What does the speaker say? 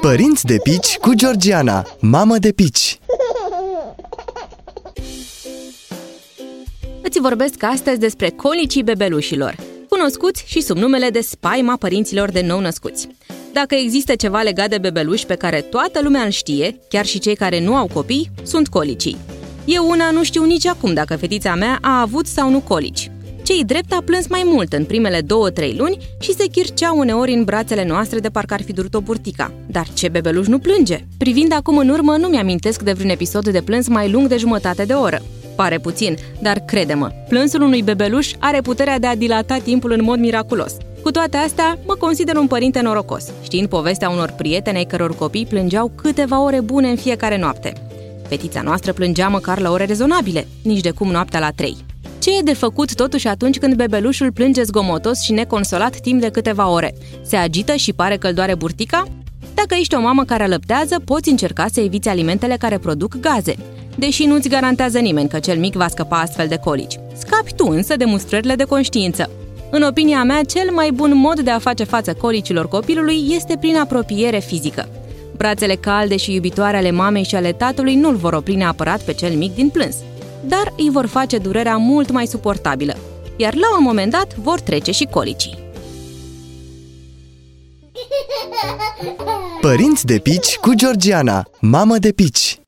Părinți de pici cu Georgiana, mamă de pici Îți vorbesc astăzi despre colicii bebelușilor, cunoscuți și sub numele de spaima părinților de nou-născuți. Dacă există ceva legat de bebeluși pe care toată lumea îl știe, chiar și cei care nu au copii, sunt colicii. Eu una nu știu nici acum dacă fetița mea a avut sau nu colici. Cei drept a plâns mai mult în primele două-trei luni și se chircea uneori în brațele noastre de parcă ar fi durut o burtica. Dar ce bebeluș nu plânge? Privind acum în urmă, nu mi-amintesc de vreun episod de plâns mai lung de jumătate de oră. Pare puțin, dar crede-mă, plânsul unui bebeluș are puterea de a dilata timpul în mod miraculos. Cu toate astea, mă consider un părinte norocos, știind povestea unor prieteni ai căror copii plângeau câteva ore bune în fiecare noapte. Fetița noastră plângea măcar la ore rezonabile, nici de cum noaptea la 3. Ce e de făcut totuși atunci când bebelușul plânge zgomotos și neconsolat timp de câteva ore? Se agită și pare că îl doare burtica? Dacă ești o mamă care alăptează, poți încerca să eviți alimentele care produc gaze. Deși nu-ți garantează nimeni că cel mic va scăpa astfel de colici. Scapi tu însă de mustrările de conștiință. În opinia mea, cel mai bun mod de a face față colicilor copilului este prin apropiere fizică. Brațele calde și iubitoare ale mamei și ale tatălui nu-l vor opri neapărat pe cel mic din plâns, dar îi vor face durerea mult mai suportabilă, iar la un moment dat vor trece și colicii. Părinți de pici cu Georgiana, mamă de pici